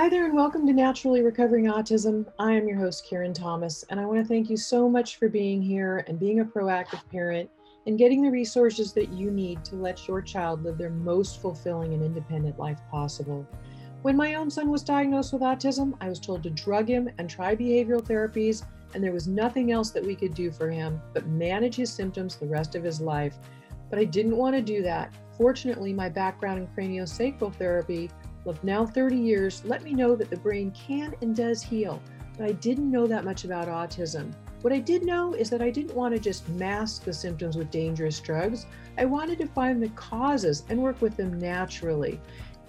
Hi there, and welcome to Naturally Recovering Autism. I am your host, Karen Thomas, and I want to thank you so much for being here and being a proactive parent and getting the resources that you need to let your child live their most fulfilling and independent life possible. When my own son was diagnosed with autism, I was told to drug him and try behavioral therapies, and there was nothing else that we could do for him but manage his symptoms the rest of his life. But I didn't want to do that. Fortunately, my background in craniosacral therapy of now 30 years let me know that the brain can and does heal, but I didn't know that much about autism. What I did know is that I didn't want to just mask the symptoms with dangerous drugs. I wanted to find the causes and work with them naturally.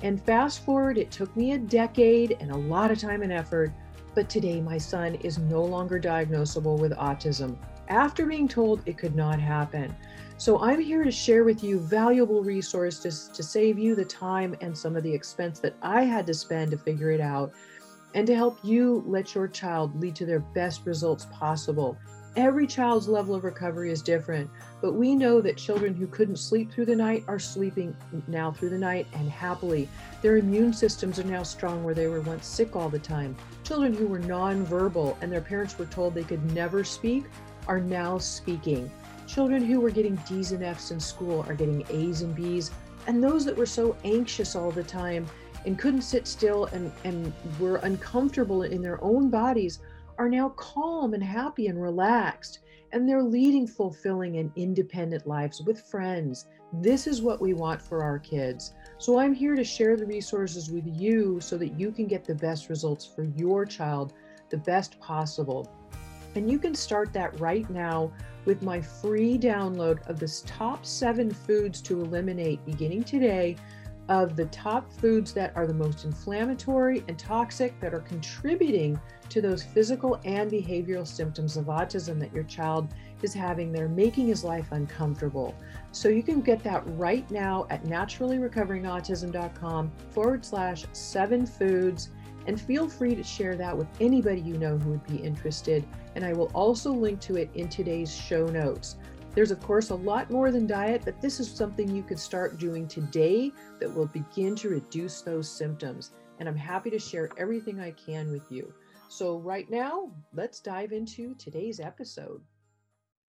And fast forward, it took me a decade and a lot of time and effort, but today my son is no longer diagnosable with autism after being told it could not happen. So I'm here to share with you valuable resources to save you the time and some of the expense that I had to spend to figure it out and to help you let your child lead to their best results possible. Every child's level of recovery is different, but we know that children who couldn't sleep through the night are sleeping now through the night and happily. Their immune systems are now strong where they were once sick all the time. Children who were nonverbal and their parents were told they could never speak are now speaking. Children who were getting D's and F's in school are getting A's and B's. And those that were so anxious all the time and couldn't sit still and, and were uncomfortable in their own bodies are now calm and happy and relaxed. And they're leading fulfilling and independent lives with friends. This is what we want for our kids. So I'm here to share the resources with you so that you can get the best results for your child, the best possible. And you can start that right now with my free download of this top seven foods to eliminate beginning today of the top foods that are the most inflammatory and toxic that are contributing to those physical and behavioral symptoms of autism that your child is having that are making his life uncomfortable. So you can get that right now at naturallyrecoveringautism.com forward slash seven foods. And feel free to share that with anybody you know who would be interested and I will also link to it in today's show notes. There's, of course, a lot more than diet, but this is something you could start doing today that will begin to reduce those symptoms. And I'm happy to share everything I can with you. So, right now, let's dive into today's episode.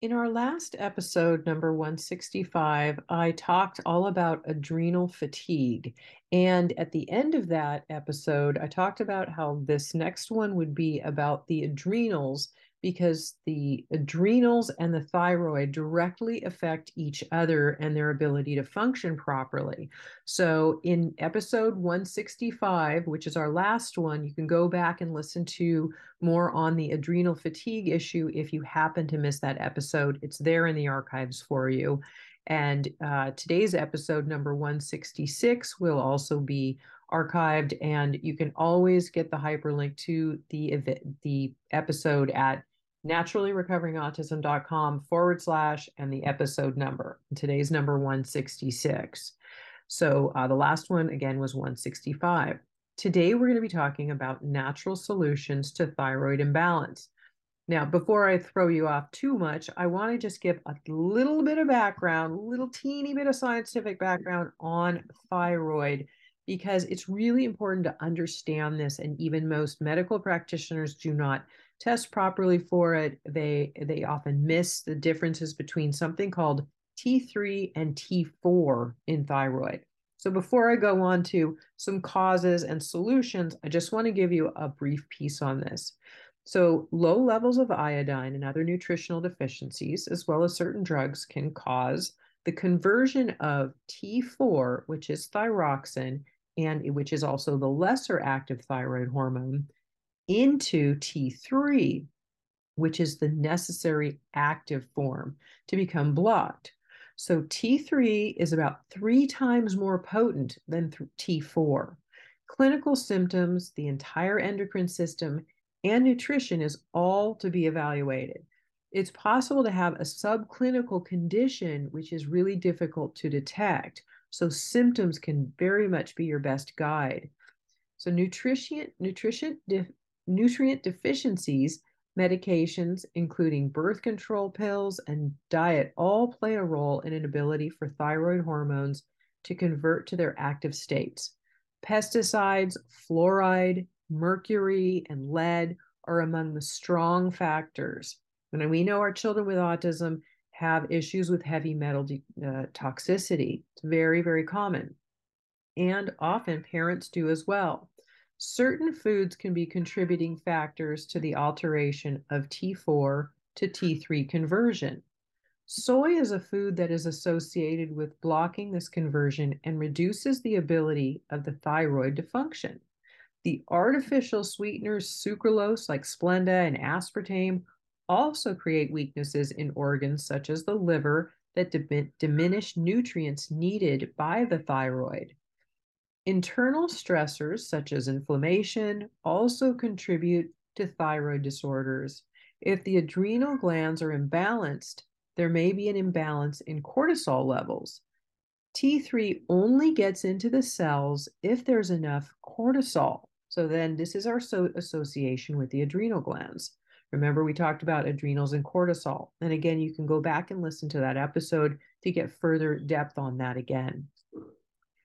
In our last episode, number 165, I talked all about adrenal fatigue. And at the end of that episode, I talked about how this next one would be about the adrenals because the adrenals and the thyroid directly affect each other and their ability to function properly. So, in episode 165, which is our last one, you can go back and listen to more on the adrenal fatigue issue if you happen to miss that episode. It's there in the archives for you. And uh, today's episode, number 166, will also be archived and you can always get the hyperlink to the the episode at naturallyrecoveringautism.com forward slash and the episode number. Today's number 166. So uh, the last one again was 165. Today we're going to be talking about natural solutions to thyroid imbalance. Now, before I throw you off too much, I want to just give a little bit of background, a little teeny bit of scientific background on thyroid because it's really important to understand this and even most medical practitioners do not test properly for it, they they often miss the differences between something called T3 and T4 in thyroid. So before I go on to some causes and solutions, I just want to give you a brief piece on this. So low levels of iodine and other nutritional deficiencies, as well as certain drugs, can cause the conversion of T4, which is thyroxine, and which is also the lesser active thyroid hormone, into T3, which is the necessary active form to become blocked. So T3 is about three times more potent than T4. Clinical symptoms, the entire endocrine system, and nutrition is all to be evaluated. It's possible to have a subclinical condition, which is really difficult to detect. So symptoms can very much be your best guide. So nutrition, nutrition nutrient deficiencies, medications, including birth control pills and diet, all play a role in an ability for thyroid hormones to convert to their active states. Pesticides, fluoride, mercury, and lead are among the strong factors. And we know our children with autism have issues with heavy metal uh, toxicity. It's very, very common. And often parents do as well. Certain foods can be contributing factors to the alteration of T4 to T3 conversion. Soy is a food that is associated with blocking this conversion and reduces the ability of the thyroid to function. The artificial sweeteners sucralose like Splenda and aspartame also create weaknesses in organs such as the liver that diminish nutrients needed by the thyroid. Internal stressors such as inflammation also contribute to thyroid disorders. If the adrenal glands are imbalanced, there may be an imbalance in cortisol levels. T3 only gets into the cells if there's enough cortisol. So then this is our so association with the adrenal glands. Remember, we talked about adrenals and cortisol. And again, you can go back and listen to that episode to get further depth on that again.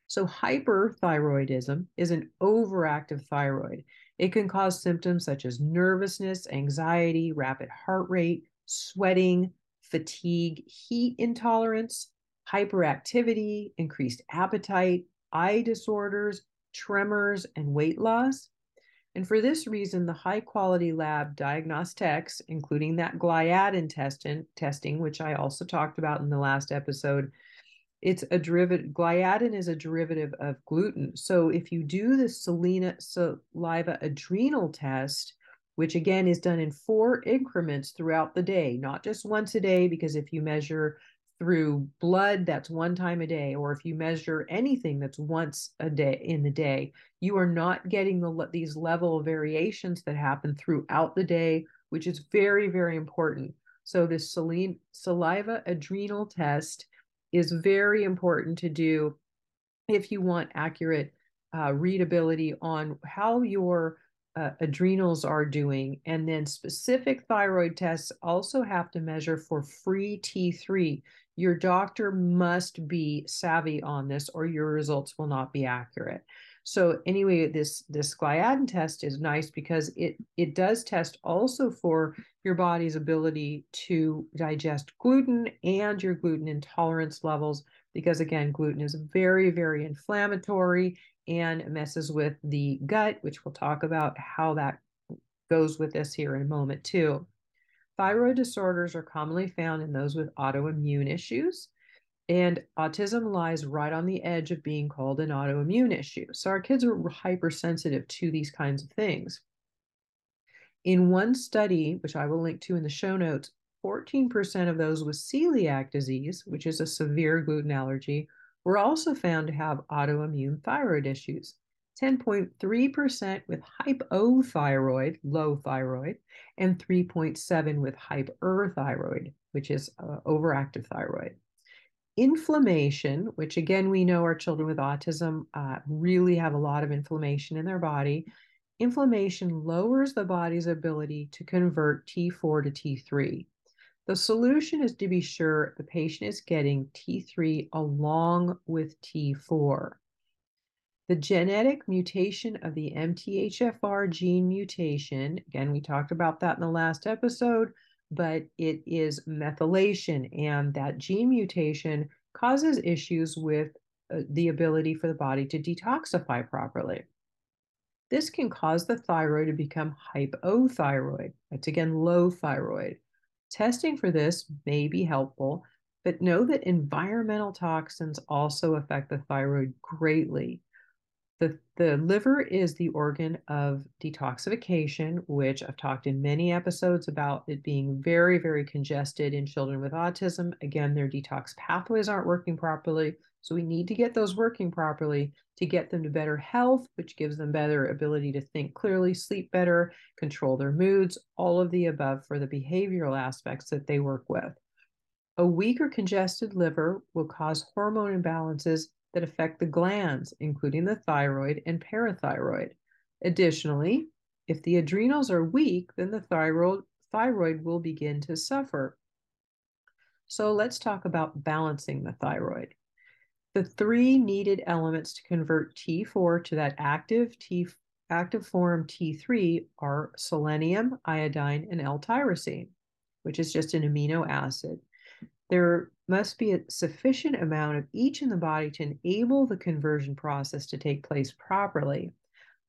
So, hyperthyroidism is an overactive thyroid. It can cause symptoms such as nervousness, anxiety, rapid heart rate, sweating, fatigue, heat intolerance, hyperactivity, increased appetite, eye disorders, tremors, and weight loss. And for this reason, the high quality lab diagnostics, including that gliadin testing, testing, which I also talked about in the last episode, it's a derivative, gliadin is a derivative of gluten. So if you do the selena, saliva adrenal test, which again is done in four increments throughout the day, not just once a day, because if you measure through blood, that's one time a day, or if you measure anything that's once a day in the day, you are not getting the these level variations that happen throughout the day, which is very, very important. So this saline, saliva adrenal test is very important to do if you want accurate uh, readability on how your uh, adrenals are doing. And then specific thyroid tests also have to measure for free T3. Your doctor must be savvy on this or your results will not be accurate. So anyway, this this gliadin test is nice because it it does test also for your body's ability to digest gluten and your gluten intolerance levels because again, gluten is very very inflammatory and messes with the gut, which we'll talk about how that goes with this here in a moment too. Thyroid disorders are commonly found in those with autoimmune issues, and autism lies right on the edge of being called an autoimmune issue. So our kids are hypersensitive to these kinds of things. In one study, which I will link to in the show notes, 14% of those with celiac disease, which is a severe gluten allergy, were also found to have autoimmune thyroid issues. 10.3% with hypothyroid, low thyroid, and 3.7 with hyperthyroid, which is uh, overactive thyroid. Inflammation, which again we know our children with autism uh, really have a lot of inflammation in their body. Inflammation lowers the body's ability to convert T4 to T3. The solution is to be sure the patient is getting T3 along with T4. The genetic mutation of the MTHFR gene mutation, again, we talked about that in the last episode, but it is methylation, and that gene mutation causes issues with uh, the ability for the body to detoxify properly. This can cause the thyroid to become hypothyroid. That's again low thyroid. Testing for this may be helpful, but know that environmental toxins also affect the thyroid greatly. The, the liver is the organ of detoxification, which I've talked in many episodes about it being very, very congested in children with autism. Again, their detox pathways aren't working properly. So we need to get those working properly to get them to better health, which gives them better ability to think clearly, sleep better, control their moods, all of the above for the behavioral aspects that they work with. A weak or congested liver will cause hormone imbalances that affect the glands, including the thyroid and parathyroid. Additionally, if the adrenals are weak, then the thyroid, thyroid will begin to suffer. So let's talk about balancing the thyroid. The three needed elements to convert T4 to that active T active form T3 are selenium, iodine, and L-tyrosine, which is just an amino acid. There must be a sufficient amount of each in the body to enable the conversion process to take place properly.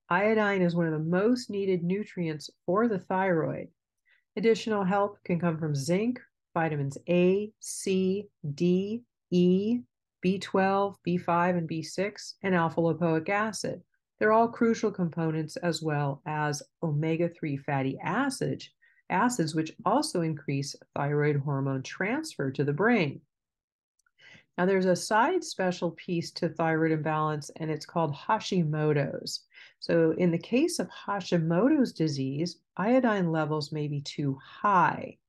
Iodine is one of the most needed nutrients for the thyroid. Additional help can come from zinc, vitamins A, C, D, E, B12, B5, and B6, and alpha lipoic acid. They're all crucial components as well as omega 3 fatty acids, acids, which also increase thyroid hormone transfer to the brain. Now, there's a side special piece to thyroid imbalance, and it's called Hashimoto's. So, in the case of Hashimoto's disease, iodine levels may be too high.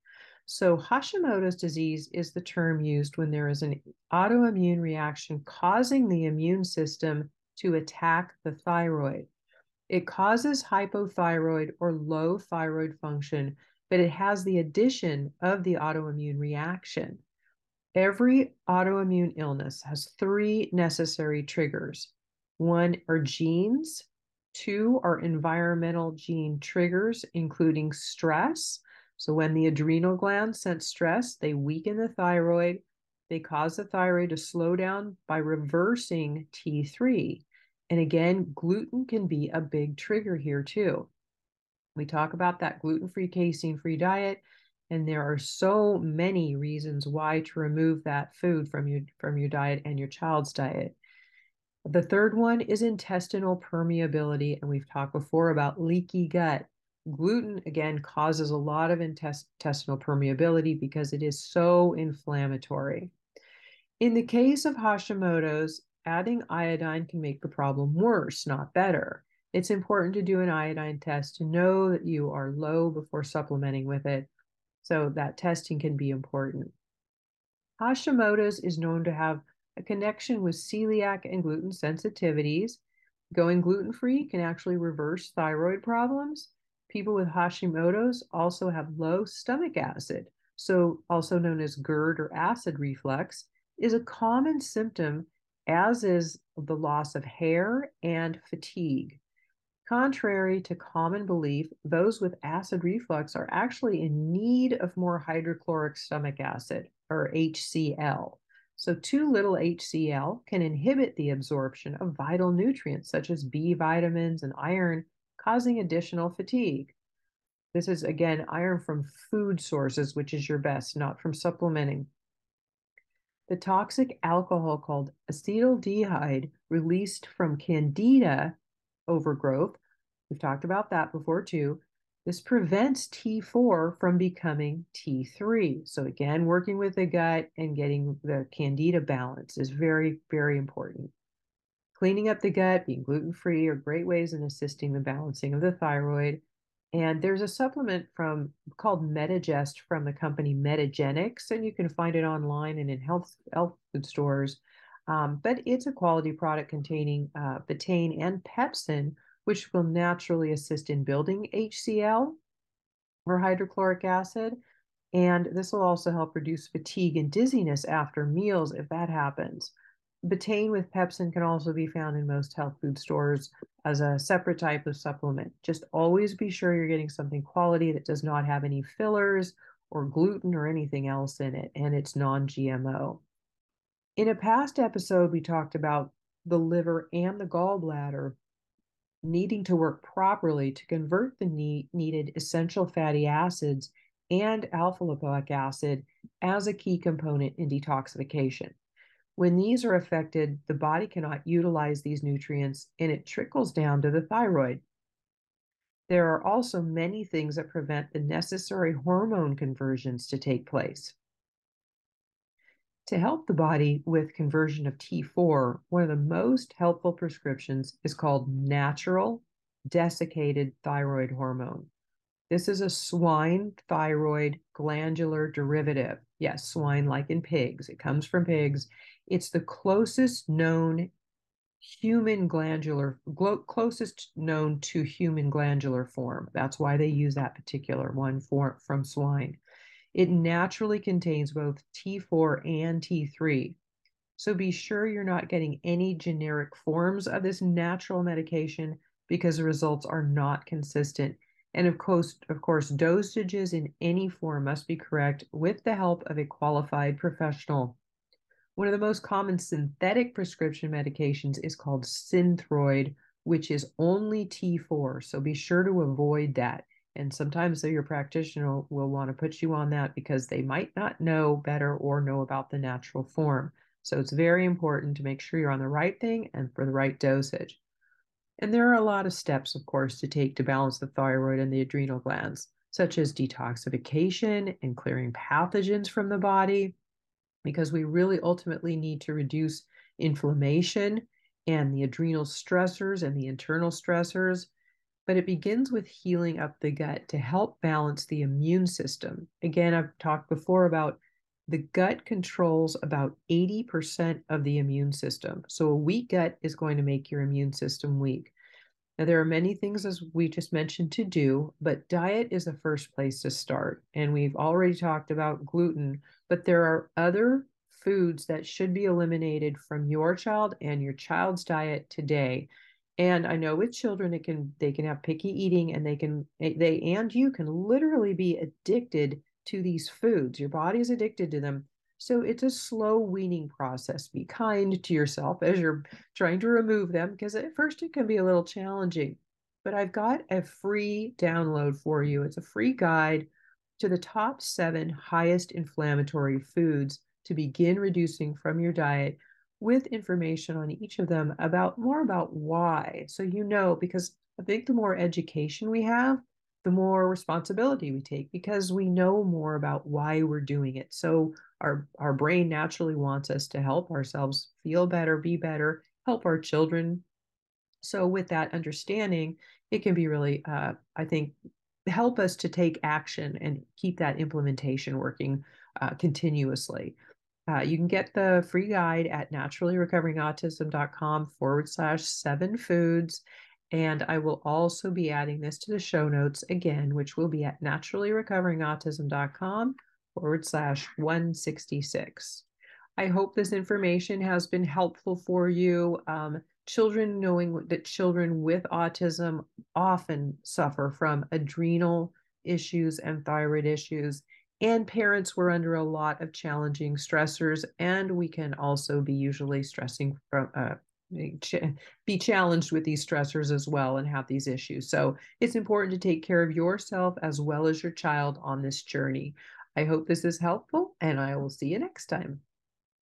So, Hashimoto's disease is the term used when there is an autoimmune reaction causing the immune system to attack the thyroid. It causes hypothyroid or low thyroid function, but it has the addition of the autoimmune reaction. Every autoimmune illness has three necessary triggers. One are genes, two are environmental gene triggers, including stress. So, when the adrenal glands sense stress, they weaken the thyroid. They cause the thyroid to slow down by reversing T3. And again, gluten can be a big trigger here too. We talk about that gluten free, casein free diet, and there are so many reasons why to remove that food from your, from your diet and your child's diet. The third one is intestinal permeability, and we've talked before about leaky gut. Gluten, again, causes a lot of intestinal permeability because it is so inflammatory. In the case of Hashimoto's, adding iodine can make the problem worse, not better. It's important to do an iodine test to know that you are low before supplementing with it. So that testing can be important. Hashimoto's is known to have a connection with celiac and gluten sensitivities. Going gluten free can actually reverse thyroid problems. People with Hashimoto's also have low stomach acid, so also known as GERD or acid reflux, is a common symptom as is the loss of hair and fatigue. Contrary to common belief, those with acid reflux are actually in need of more hydrochloric stomach acid, or HCl. So, too little HCl can inhibit the absorption of vital nutrients such as B vitamins and iron, causing additional fatigue. This is again iron from food sources, which is your best, not from supplementing. The toxic alcohol called acetaldehyde released from candida overgrowth, we've talked about that before too. This prevents T4 from becoming T3. So, again, working with the gut and getting the candida balance is very, very important. Cleaning up the gut, being gluten free are great ways in assisting the balancing of the thyroid. And there's a supplement from called Metagest from the company Metagenics, and you can find it online and in health health food stores. Um, but it's a quality product containing uh, betaine and pepsin, which will naturally assist in building HCl or hydrochloric acid. And this will also help reduce fatigue and dizziness after meals if that happens. Betaine with pepsin can also be found in most health food stores as a separate type of supplement. Just always be sure you're getting something quality that does not have any fillers or gluten or anything else in it, and it's non GMO. In a past episode, we talked about the liver and the gallbladder needing to work properly to convert the need, needed essential fatty acids and alpha lipoic acid as a key component in detoxification. When these are affected, the body cannot utilize these nutrients and it trickles down to the thyroid. There are also many things that prevent the necessary hormone conversions to take place. To help the body with conversion of T4, one of the most helpful prescriptions is called natural desiccated thyroid hormone. This is a swine thyroid glandular derivative. Yes, swine like in pigs. It comes from pigs it's the closest known human glandular, closest known to human glandular form. That's why they use that particular one for, from swine. It naturally contains both T4 and T3. So be sure you're not getting any generic forms of this natural medication because the results are not consistent. And of course, of course, dosages in any form must be correct with the help of a qualified professional. One of the most common synthetic prescription medications is called Synthroid, which is only T4. So be sure to avoid that. And sometimes your practitioner will want to put you on that because they might not know better or know about the natural form. So it's very important to make sure you're on the right thing and for the right dosage. And there are a lot of steps, of course, to take to balance the thyroid and the adrenal glands, such as detoxification and clearing pathogens from the body, because we really ultimately need to reduce inflammation and the adrenal stressors and the internal stressors. But it begins with healing up the gut to help balance the immune system. Again, I've talked before about the gut controls about 80% of the immune system. So a weak gut is going to make your immune system weak. Now, there are many things, as we just mentioned, to do, but diet is the first place to start. And we've already talked about gluten, but there are other foods that should be eliminated from your child and your child's diet today. And I know with children, it can they can have picky eating, and they can eh, they and you can literally be addicted to these foods. Your body is addicted to them. So it's a slow weaning process. Be kind to yourself as you're trying to remove them because at first it can be a little challenging. But I've got a free download for you. It's a free guide to the top seven highest inflammatory foods to begin reducing from your diet with information on each of them about more about why. So you know, because I think the more education we have, the more responsibility we take because we know more about why we're doing it. So our our brain naturally wants us to help ourselves feel better, be better, help our children. So with that understanding, it can be really, uh, I think, help us to take action and keep that implementation working uh, continuously. Uh, you can get the free guide at naturallyrecoveringautism.com forward slash seven foods. And I will also be adding this to the show notes again, which will be at naturallyrecoveringautism.com forward slash 166. I hope this information has been helpful for you. Um, children knowing that children with autism often suffer from adrenal issues and thyroid issues, and parents were under a lot of challenging stressors, and we can also be usually stressing from uh, be challenged with these stressors as well and have these issues. So it's important to take care of yourself as well as your child on this journey. I hope this is helpful, and I will see you next time.